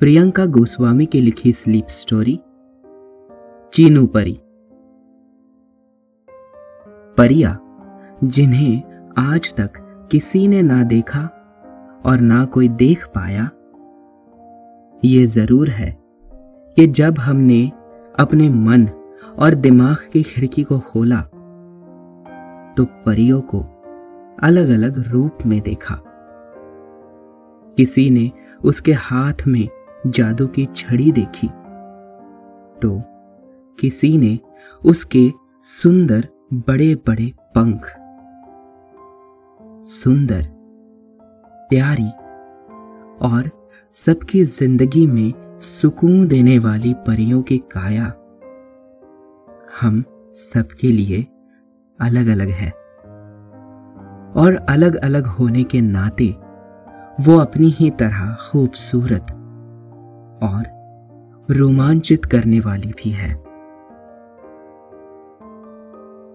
प्रियंका गोस्वामी की लिखी sleep story, Chinu परी। परिया, जिन्हें आज तक किसी ने ना देखा और ना कोई देख पाया, ये ज़रूर है कि जब हमने अपने मन और दिमाग की खिड़की को खोला तो परियों को अलग अलग रूप में देखा। किसी ने उसके हाथ में जादू की छड़ी देखी। तो किसी ने उसके सुंदर बड़े बड़े पंख, सुंदर, प्यारी और सबकी ज़िंदगी में सुकून देने वाली परियों की काया हम सबके लिए अलग अलग है। और अलग अलग होने के नाते वो अपनी ही तरह खूबसूरत और रोमांचित करने वाली भी है।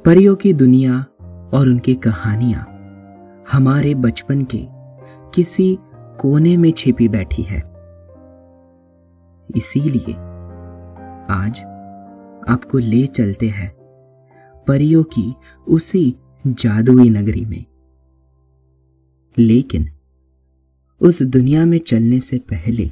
परियों की दुनिया और उनकी कहानियाँ हमारे बचपन के किसी कोने में छिपी बैठी है। इसीलिए आज आपको ले चलते हैं परियों की उसी जादुई नगरी में। लेकिन उस दुनिया में चलने से पहले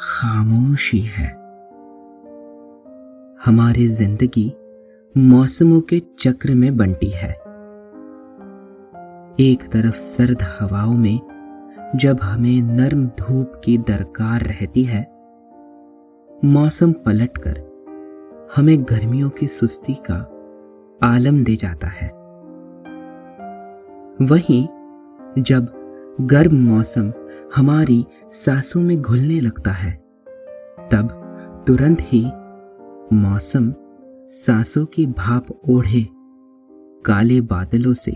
खामोशी है। हमारी ज़िंदगी मौसमों के चक्र में बंटी है। एक तरफ़ सर्द हवाओं में जब हमें नर्म धूप की दरकार रहती है, मौसम पलटकर हमें गर्मियों की सुस्ती का आलम दे जाता है। वहीं जब गर्म मौसम हमारी सांसों में घुलने लगता है। तब तुरंत ही मौसम सांसों की भाप ओढ़े। काले बादलों से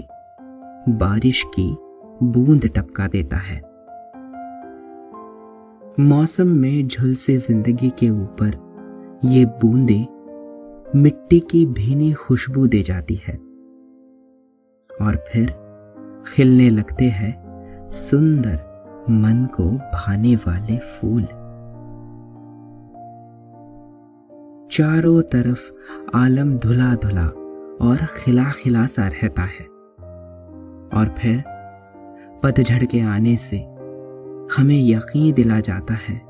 बारिश की बूंद टपका देता है। मौसम में झुलसे ज़िंदगी के ऊपर ये बूंदे मिट्टी की भीनी खुशबू दे जाती है। और फिर खिलने लगते हैं सुंदर मन को भाने वाले फूल। चारों तरफ़ आलम धुला धुला और खिला खिला सा रहता है। और फिर पतझड़ के आने से हमें यकीन दिला जाता है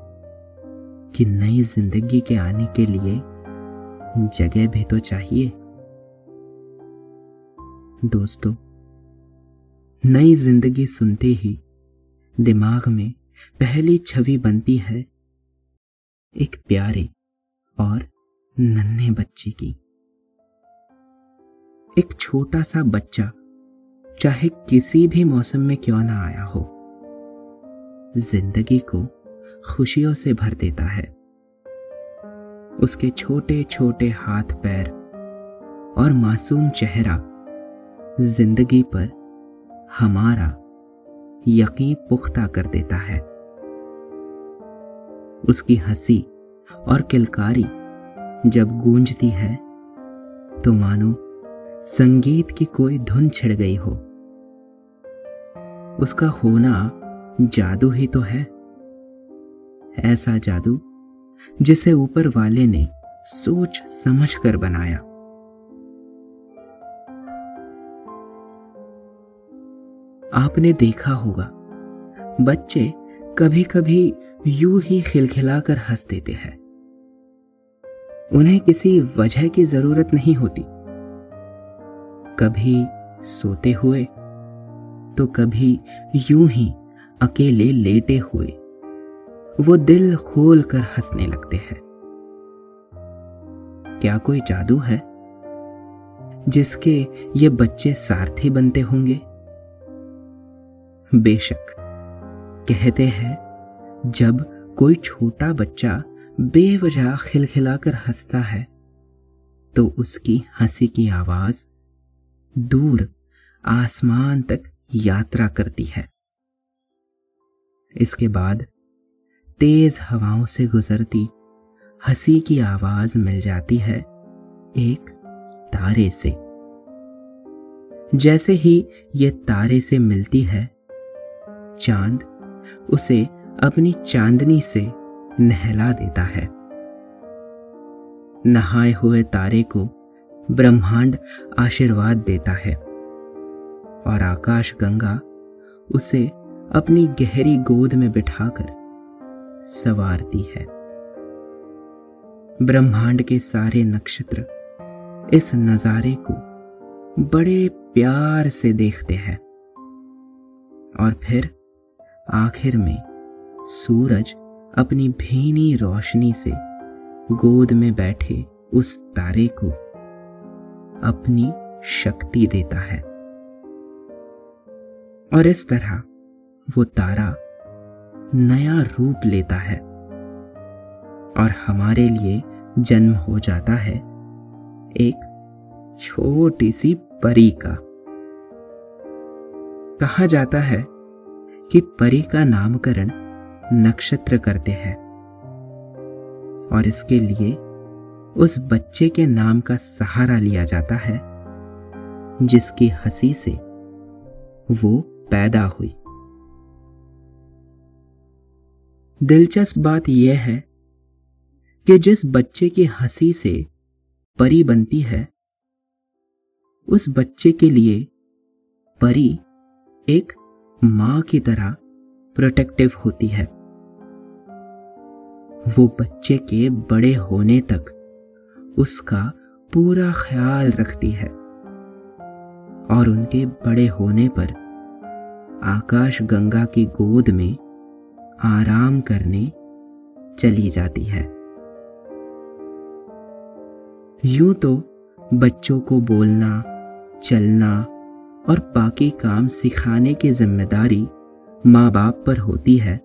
कि नई ज़िंदगी के आने के लिए जगह भी तो चाहिए। दोस्तों, नई ज़िंदगी सुनते ही दिमाग में पहली छवि बनती है एक प्यारे और नन्हे बच्चे की। एक छोटा सा बच्चा, चाहे किसी भी मौसम में क्यों ना आया हो, ज़िंदगी को खुशियों से भर देता है। उसके छोटे छोटे हाथ पैर और मासूम चेहरा ज़िंदगी पर हमारा यकीन पुख्ता कर देता है। उसकी हँसी और किलकारी जब गूंजती है तो मानो संगीत की कोई धुन छिड़ गई हो। उसका होना जादू ही तो है। ऐसा जादू जिसे ऊपर वाले ने सोच समझ कर बनाया। आपने देखा होगा। बच्चे कभी कभी यूँ ही खिलखिलाकर हंस देते हैं। उन्हें किसी वजह की ज़रूरत नहीं होती। कभी सोते हुए तो कभी यूँ ही अकेले लेटे हुए, वो दिल खोल कर हंसने लगते हैं। क्या कोई जादू है, जिसके ये बच्चे सारथी बनते होंगे? बेशक। कहते हैं, जब कोई छोटा बच्चा बेवजह खिलखिलाकर हंसता है तो उसकी हँसी की आवाज़ दूर आसमान तक यात्रा करती है। इसके बाद तेज हवाओं से गुजरती हँसी की आवाज़ मिल जाती है एक तारे से। जैसे ही ये तारे से मिलती है चाँद उसे अपनी चांदनी से नहला देता है। नहाए हुए तारे को ब्रह्मांड आशीर्वाद देता है और आकाश गंगा उसे अपनी गहरी गोद में बिठाकर सवारती है। ब्रह्मांड के सारे नक्षत्र इस नजारे को बड़े प्यार से देखते हैं और फिर आखिर में सूरज अपनी भीनी रोशनी से गोद में बैठे उस तारे को अपनी शक्ति देता है। और इस तरह वो तारा नया रूप लेता है और हमारे लिए जन्म हो जाता है एक छोटी सी परी का। कहा जाता है कि परी का नामकरण नक्षत्र करते हैं। और इसके लिए उस बच्चे के नाम का सहारा लिया जाता है, जिसकी हँसी से वो पैदा हुई। दिलचस्प बात यह है कि जिस बच्चे की हँसी से परी बनती है, उस बच्चे के लिए परी एक माँ की तरह प्रोटेक्टिव होती है। वो बच्चे के बड़े होने तक उसका पूरा ख्याल रखती है और उनके बड़े होने पर आकाश गंगा की गोद में आराम करने चली जाती है। यूँ तो बच्चों को बोलना, चलना और बाकी काम सिखाने की ज़िम्मेदारी माँ बाप पर होती है।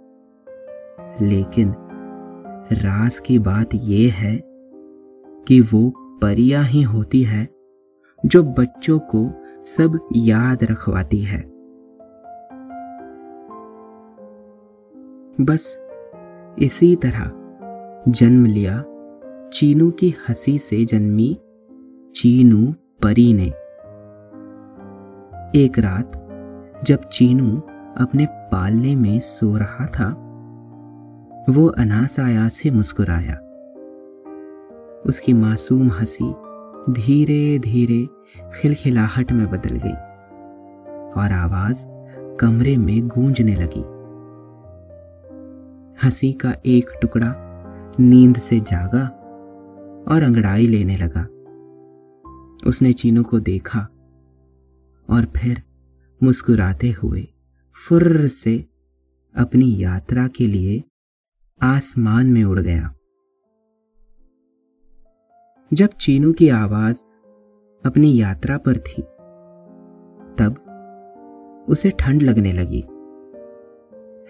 लेकिन राज की बात यह है कि वो परियाँ ही होती है जो बच्चों को सब याद रखवाती है। बस इसी तरह जन्म लिया चीनू की हँसी से जन्मी चीनू परी ने। एक रात जब चीनू अपने पालने में सो रहा था, वो अनासायास से मुस्कुराया। उसकी मासूम हँसी धीरे धीरे खिलखिलाहट में बदल गई और आवाज़ कमरे में गूंजने लगी। हँसी का एक टुकड़ा नींद से जागा और अंगड़ाई लेने लगा। उसने चीनू को देखा और फिर मुस्कुराते हुए फुर्र से अपनी यात्रा के लिए आसमान में उड़ गया। जब चीनू की आवाज़ अपनी यात्रा पर थी, तब उसे ठंड लगने लगी।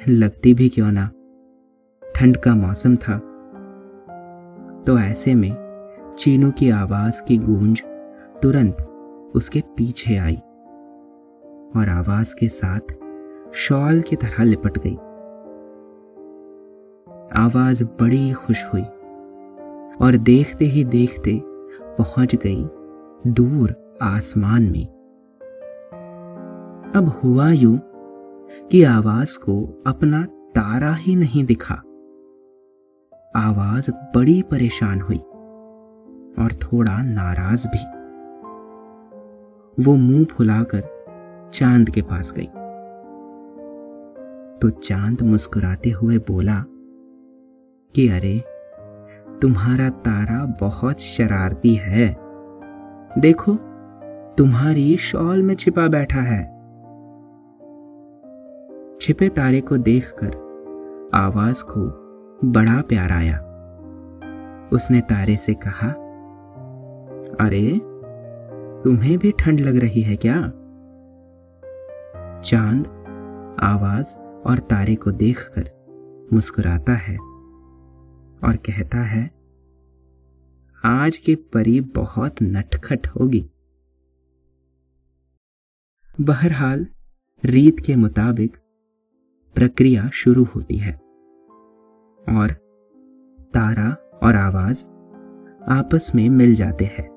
लगती भी क्यों ना? ठंड का मौसम था। तो ऐसे में चीनू की आवाज़ की गूंज तुरंत उसके पीछे आई। और आवाज़ के साथ शॉल की तरह लिपट गई। आवाज़ बड़ी खुश हुई और देखते ही देखते पहुँच गई दूर आसमान में। अब हुआ यूँ कि आवाज़ को अपना तारा ही नहीं दिखा। आवाज़ बड़ी परेशान हुई और थोड़ा नाराज़ भी। वो मुँह फुलाकर चाँद के पास गई। तो चाँद मुस्कुराते हुए बोला, कि अरे, तुम्हारा तारा बहुत शरारती है। देखो, तुम्हारी शॉल में छिपा बैठा है। छिपे तारे को देखकर आवाज़ को बड़ा प्यार आया। उसने तारे से कहा, अरे, तुम्हें भी ठंड लग रही है क्या? चाँद, आवाज़ और तारे को देखकर मुस्कुराता है और कहता है, आज के परी बहुत नटखट होगी। बहरहाल, रीत के मुताबिक प्रक्रिया शुरू होती है और तारा और आवाज़ आपस में मिल जाते हैं।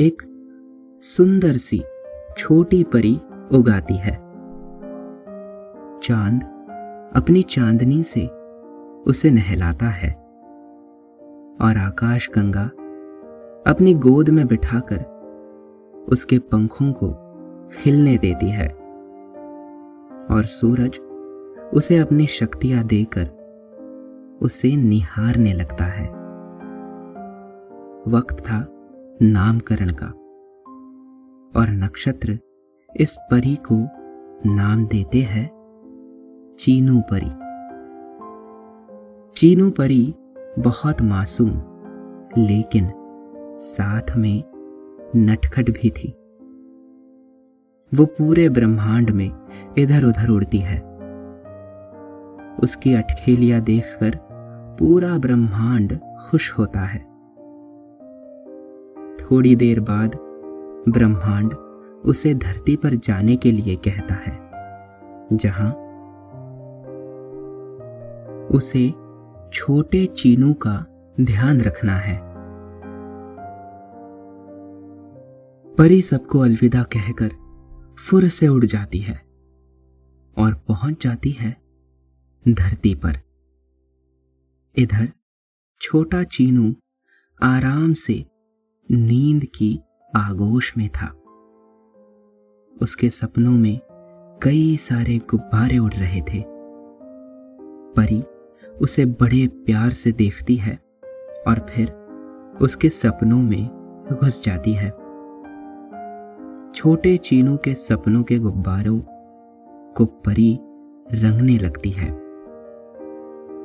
एक सुंदर सी छोटी परी उगाती है। चाँद अपनी चांदनी से उसे नहलाता है और आकाश गंगा अपनी गोद में बिठाकर उसके पंखों को खिलने देती है और सूरज उसे अपनी शक्तियाँ देकर उसे निहारने लगता है। वक्त था नामकरण का। और नक्षत्र इस परी को नाम देते हैं चीनू परी। चीनू परी बहुत मासूम, लेकिन साथ में नटखट भी थी। वो पूरे ब्रह्मांड में इधर उधर उड़ती है। उसकी अटखेलियाँ देखकर पूरा ब्रह्मांड खुश होता है। थोड़ी देर बाद ब्रह्मांड उसे धरती पर जाने के लिए कहता है, जहाँ उसे छोटे चीनू का ध्यान रखना है। परी सबको अलविदा कहकर फुर से उड़ जाती है और पहुँच जाती है धरती पर। इधर छोटा चीनू आराम से नींद की आगोश में था। उसके सपनों में कई सारे गुब्बारे उड़ रहे थे। परी उसे बड़े प्यार से देखती है और फिर उसके सपनों में घुस जाती है। छोटे चीनों के सपनों के गुब्बारों को परी रंगने लगती है।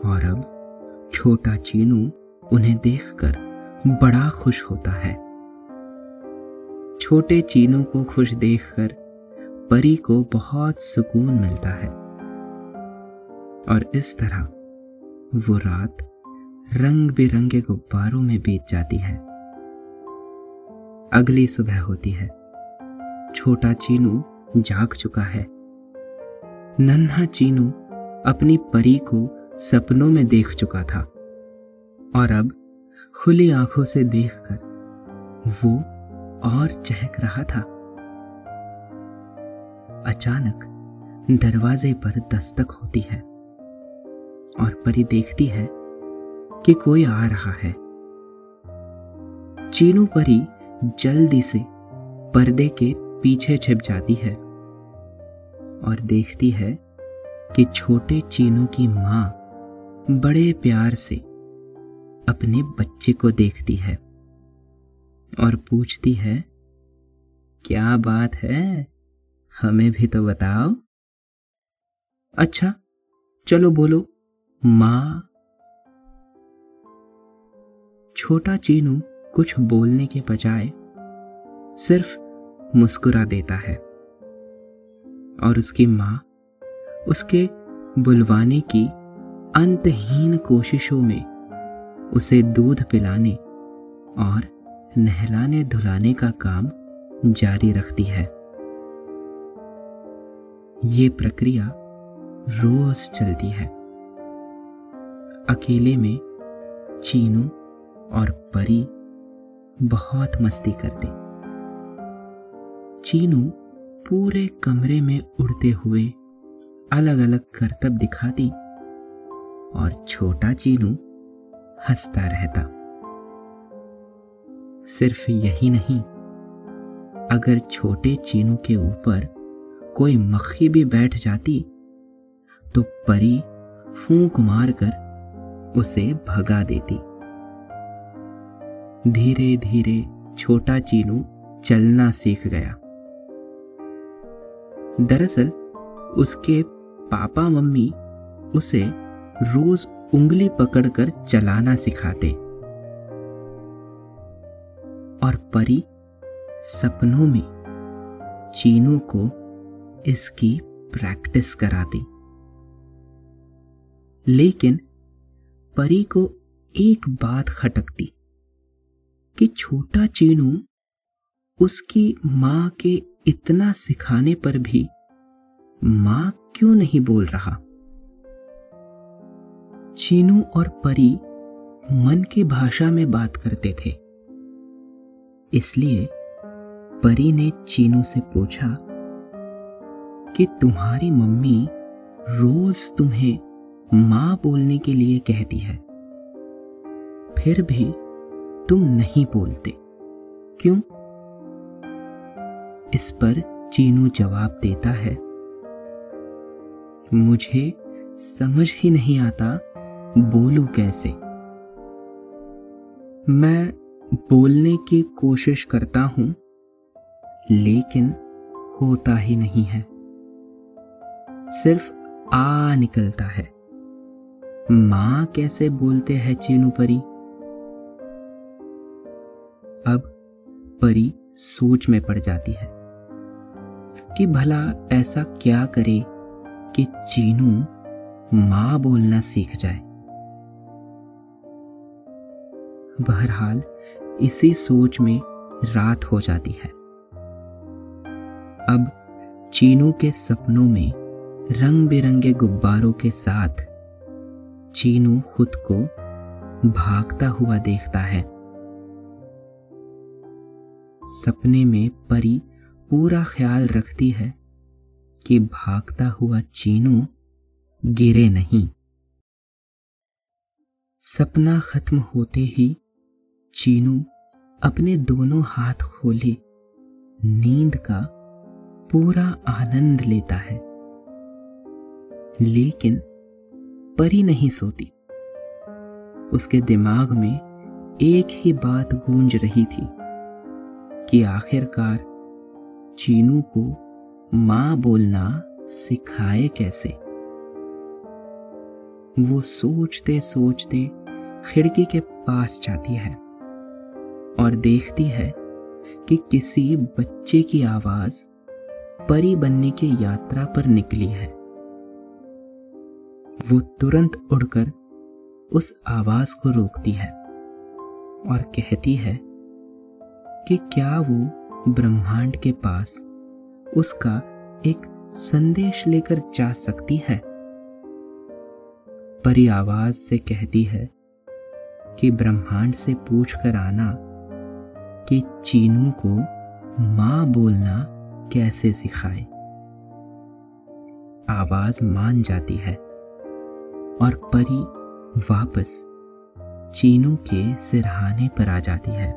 और अब छोटा चीनू उन्हें देखकर बड़ा खुश होता है। छोटे चीनू को खुश देखकर परी को बहुत सुकून मिलता है। और इस तरह वो रात रंग बिरंगे गुब्बारों में बीत जाती है। अगली सुबह होती है। छोटा चीनू जाग चुका है। नन्हा चीनू अपनी परी को सपनों में देख चुका था। और अब खुली आँखों से देखकर वो और चहक रहा था। अचानक दरवाजे पर दस्तक होती है और परी देखती है कि कोई आ रहा है। चीनू परी जल्दी से पर्दे के पीछे छिप जाती है और देखती है कि छोटे चीनू की माँ बड़े प्यार से अपने बच्चे को देखती है। और पूछती है, क्या बात है? हमें भी तो बताओ। अच्छा चलो बोलो, माँ। छोटा चीनू कुछ बोलने के बजाय सिर्फ़ मुस्कुरा देता है और उसकी माँ उसके बुलवाने की अंतहीन कोशिशों में उसे दूध पिलाने और नहलाने धुलाने का काम जारी रखती है। ये प्रक्रिया रोज चलती है। अकेले में चीनू और परी बहुत मस्ती करते। चीनू पूरे कमरे में उड़ते हुए अलग अलग करतब दिखाती और छोटा चीनू हंसता रहता। सिर्फ़ यही नहीं, अगर छोटे चीनू के ऊपर कोई मक्खी भी बैठ जाती तो परी फूंक मारकर उसे भगा देती। धीरे धीरे छोटा चीनू चलना सीख गया। दरअसल, उसके पापा मम्मी उसे रोज उंगली पकड़कर चलाना सिखाते। और परी सपनों में चीनू को इसकी प्रैक्टिस करा दी लेकिन परी को एक बात खटकती कि छोटा चीनू उसकी माँ के इतना सिखाने पर भी माँ क्यों नहीं बोल रहा? चीनू और परी मन की भाषा में बात करते थे। इसलिए परी ने चीनू से पूछा कि तुम्हारी मम्मी रोज तुम्हें माँ बोलने के लिए कहती है। फिर भी तुम नहीं बोलते। क्यों? इस पर चीनू जवाब देता है, मुझे समझ ही नहीं आता बोलू कैसे। मैं बोलने की कोशिश करता हूँ, लेकिन होता ही नहीं है। सिर्फ़ आ निकलता है। माँ कैसे बोलते हैं चीनू परी? अब परी सोच में पड़ जाती है कि भला ऐसा क्या करे कि चीनू माँ बोलना सीख जाए। बहरहाल इसी सोच में रात हो जाती है। अब चीनू के सपनों में रंग बिरंगे गुब्बारों के साथ चीनू खुद को भागता हुआ देखता है। सपने में परी पूरा ख्याल रखती है कि भागता हुआ चीनू गिरे नहीं। सपना खत्म होते ही चीनू अपने दोनों हाथ खोले। नींद का पूरा आनंद लेता है। लेकिन परी नहीं सोती। उसके दिमाग में एक ही बात गूंज रही थी कि आखिरकार चीनू को माँ बोलना सिखाए कैसे। वो सोचते सोचते खिड़की के पास जाती है। और देखती है कि किसी बच्चे की आवाज़ परी बनने की यात्रा पर निकली है। वो तुरंत उड़कर उस आवाज़ को रोकती है और कहती है कि क्या वो ब्रह्मांड के पास उसका एक संदेश लेकर जा सकती है? परी आवाज़ से कहती है कि ब्रह्मांड से पूछ कर आना कि चीनू को माँ बोलना कैसे सिखाए? आवाज़ मान जाती है और परी वापस चीनू के सिरहाने पर आ जाती है।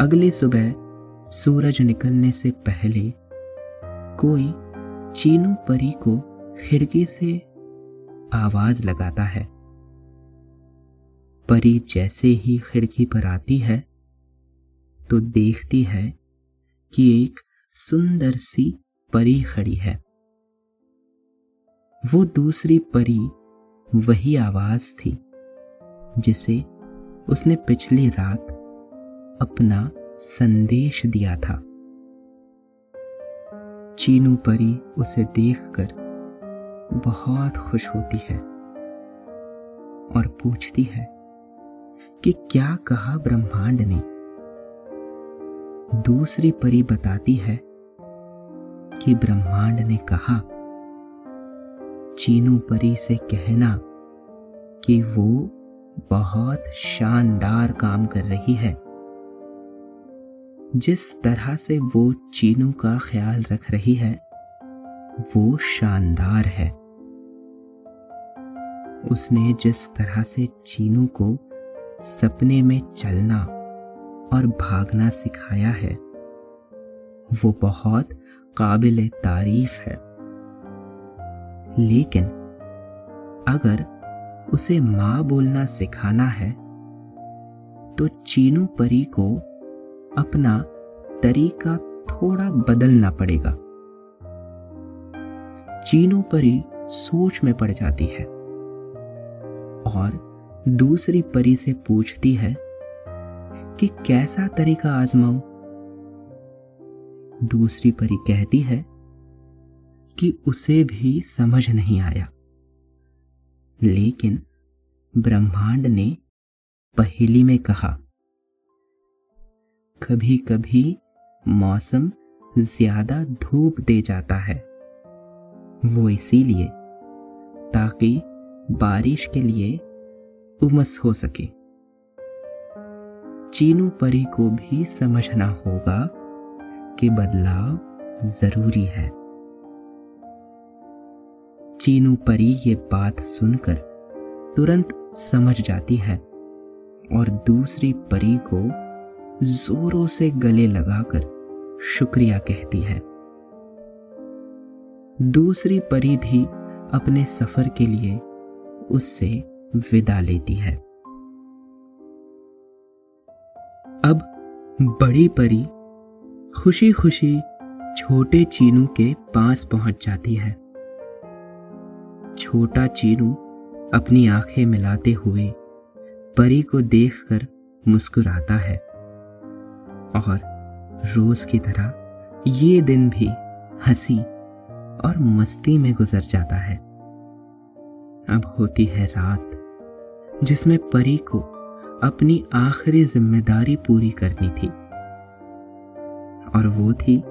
अगली सुबह सूरज निकलने से पहले कोई चीनू परी को खिड़की से आवाज़ लगाता है। परी जैसे ही खिड़की पर आती है तो देखती है कि एक सुंदर सी परी खड़ी है। वो दूसरी परी वही आवाज़ थी, जिसे उसने पिछली रात अपना संदेश दिया था। चीनू परी उसे देखकर बहुत खुश होती है और पूछती है कि क्या कहा ब्रह्मांड ने। दूसरी परी बताती है कि ब्रह्मांड ने कहा, चीनू परी से कहना कि वो बहुत शानदार काम कर रही है। जिस तरह से वो चीनू का ख्याल रख रही है, वो शानदार है। उसने जिस तरह से चीनू को सपने में चलना और भागना सिखाया है। वो बहुत काबिल तारीफ़ है। लेकिन अगर उसे माँ बोलना सिखाना है तो चीनू परी को अपना तरीका थोड़ा बदलना पड़ेगा। चीनू परी सोच में पड़ जाती है और दूसरी परी से पूछती है कि कैसा तरीका आजमाऊं। दूसरी परी कहती है कि उसे भी समझ नहीं आया। लेकिन ब्रह्मांड ने पहली में कहा कभी कभी मौसम ज़्यादा धूप दे जाता है। वो इसीलिए ताकि बारिश के लिए उमस हो सके। चीनू परी को भी समझना होगा कि बदलाव ज़रूरी है। चीनू परी ये बात सुनकर तुरंत समझ जाती है और दूसरी परी को जोरों से गले लगाकर शुक्रिया कहती है। दूसरी परी भी अपने सफ़र के लिए उससे विदा लेती है। अब बड़ी परी खुशी खुशी छोटे चीनू के पास पहुँच जाती है। छोटा चीनू अपनी आँखें मिलाते हुए परी को देखकर मुस्कुराता है और रोज की तरह ये दिन भी हँसी और मस्ती में गुजर जाता है। अब होती है रात। जिसमें परी को अपनी आखिरी ज़िम्मेदारी पूरी करनी थी। और वो थी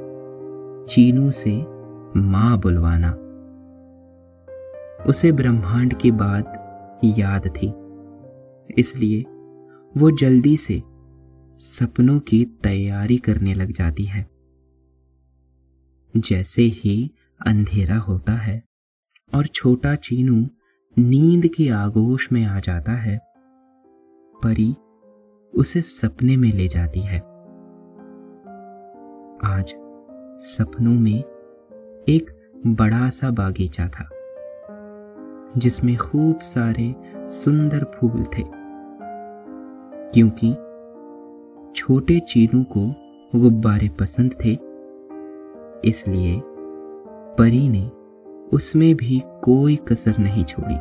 चीनू से माँ बुलवाना। उसे ब्रह्मांड की बात याद थी। इसलिए वो जल्दी से सपनों की तैयारी करने लग जाती है। जैसे ही अंधेरा होता है और छोटा चीनू नींद के आगोश में आ जाता है, परी उसे सपने में ले जाती है। आज सपनों में एक बड़ा सा बागीचा था, जिसमें खूब सारे सुंदर फूल थे, क्योंकि छोटे चीनू को गुब्बारे पसंद थे, इसलिए परी ने उसमें भी कोई कसर नहीं छोड़ी।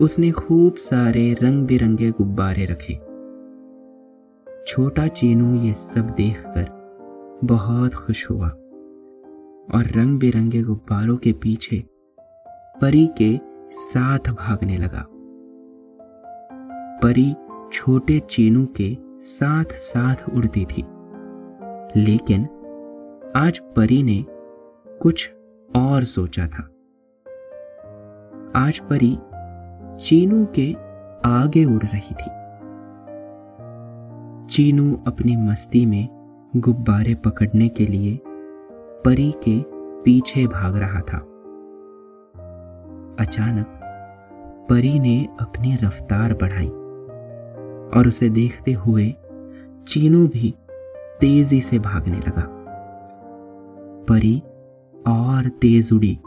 उसने खूब सारे रंग बिरंगे गुब्बारे रखे। छोटा चीनू ये सब देखकर बहुत खुश हुआ और रंग बिरंगे गुब्बारों के पीछे परी के साथ भागने लगा। परी छोटे चीनू के साथ साथ उड़ती थी, लेकिन आज परी ने कुछ और सोचा था। आज परी चीनू के आगे उड़ रही थी। चीनू अपनी मस्ती में गुब्बारे पकड़ने के लिए परी के पीछे भाग रहा था। अचानक परी ने अपनी रफ्तार बढ़ाई और उसे देखते हुए चीनू भी तेज़ी से भागने लगा। परी और तेज उड़ी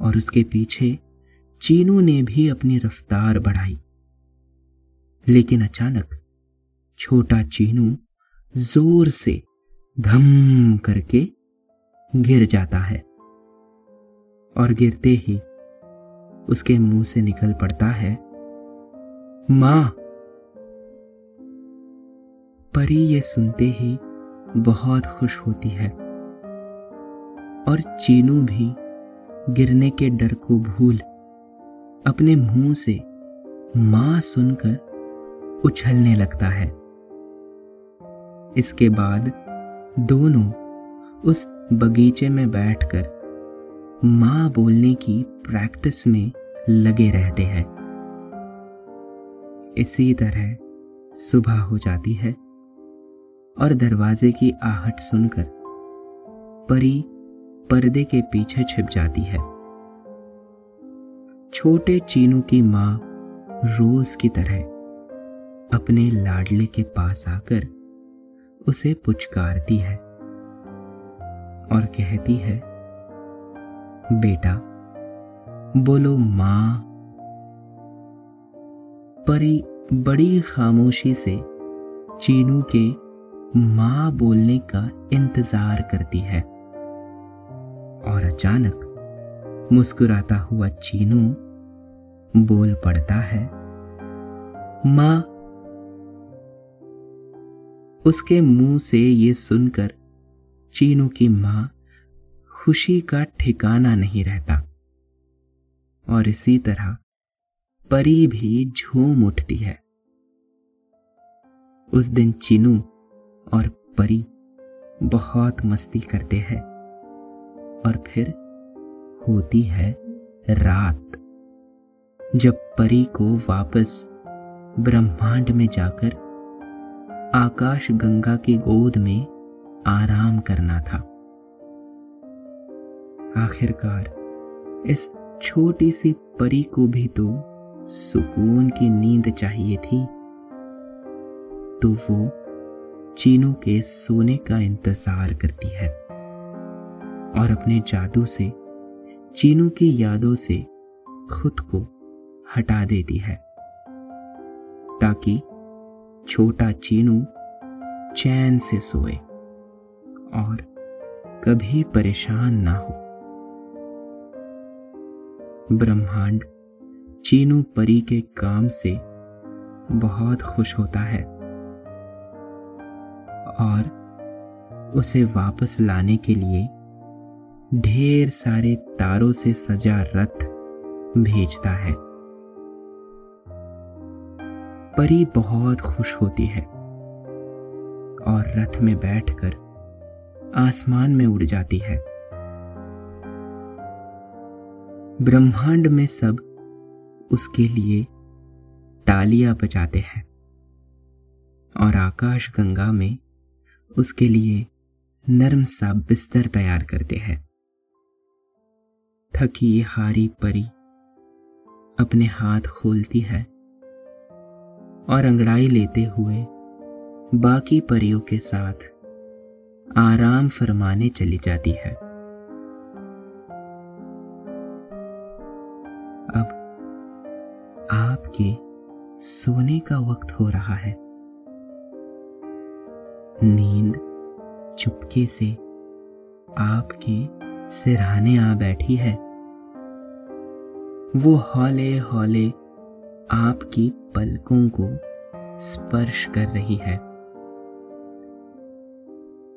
और उसके पीछे चीनू ने भी अपनी रफ्तार बढ़ाई। लेकिन अचानक छोटा चीनू ज़ोर से धम करके गिर जाता है और गिरते ही उसके मुँह से निकल पड़ता है, माँ। परी ये सुनते ही बहुत खुश होती है और चीनू भी गिरने के डर को भूल अपने मुँह से माँ सुनकर उछलने लगता है। इसके बाद दोनों उस बगीचे में बैठकर माँ बोलने की प्रैक्टिस में लगे रहते हैं। इसी तरह सुबह हो जाती है और दरवाजे की आहट सुनकर परी पर्दे के पीछे छिप जाती है। छोटे चीनू की माँ रोज की तरह अपने लाडले के पास आकर उसे पुचकारती है और कहती है, बेटा, बोलो माँ। परी बड़ी खामोशी से चीनू के माँ बोलने का इंतज़ार करती है और अचानक मुस्कुराता हुआ चीनू बोल पड़ता है। माँ, उसके मुँह से ये सुनकर चीनू की माँ खुशी का ठिकाना नहीं रहता। और इसी तरह परी भी झूम उठती है। उस दिन चीनू और परी बहुत मस्ती करते हैं और फिर होती है रात। जब परी को वापस ब्रह्मांड में जाकर आकाश गंगा की गोद में आराम करना था। आखिरकार इस छोटी सी परी को भी तो सुकून की नींद चाहिए थी। तो वो चीनों के सोने का इंतज़ार करती है और अपने जादू से, चीनू की यादों से खुद को हटा देती है, ताकि छोटा चीनू चैन से सोए और कभी परेशान ना हो। ब्रह्मांड चीनू परी के काम से बहुत खुश होता है और उसे वापस लाने के लिए ढेर सारे तारों से सजा रथ भेजता है। परी बहुत खुश होती है और रथ में बैठकर आसमान में उड़ जाती है। ब्रह्मांड में सब उसके लिए तालियाँ बजाते हैं और आकाश गंगा में उसके लिए नर्म सा बिस्तर तैयार करते हैं। थकी हारी परी अपने हाथ खोलती है और अंगड़ाई लेते हुए बाकी परियों के साथ आराम फरमाने चली जाती है। अब आपके सोने का वक्त हो रहा है। नींद चुपके से आपके सिरहाने आ बैठी है। वो हौले हौले आपकी पलकों को स्पर्श कर रही है।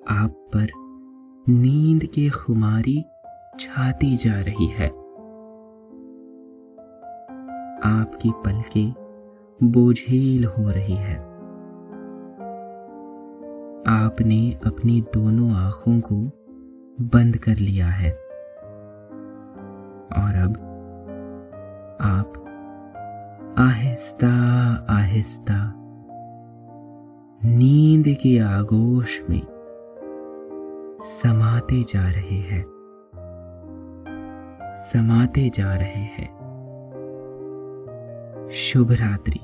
आप पर नींद की खुमारी छाती जा रही है। आपकी पलकें बोझेल हो रही है। आपने अपनी दोनों आँखों को बंद कर लिया है। और अब आप आहिस्ता आहिस्ता। नींद के आगोश में समाते जा रहे हैं। समाते जा रहे हैं। शुभ रात्रि।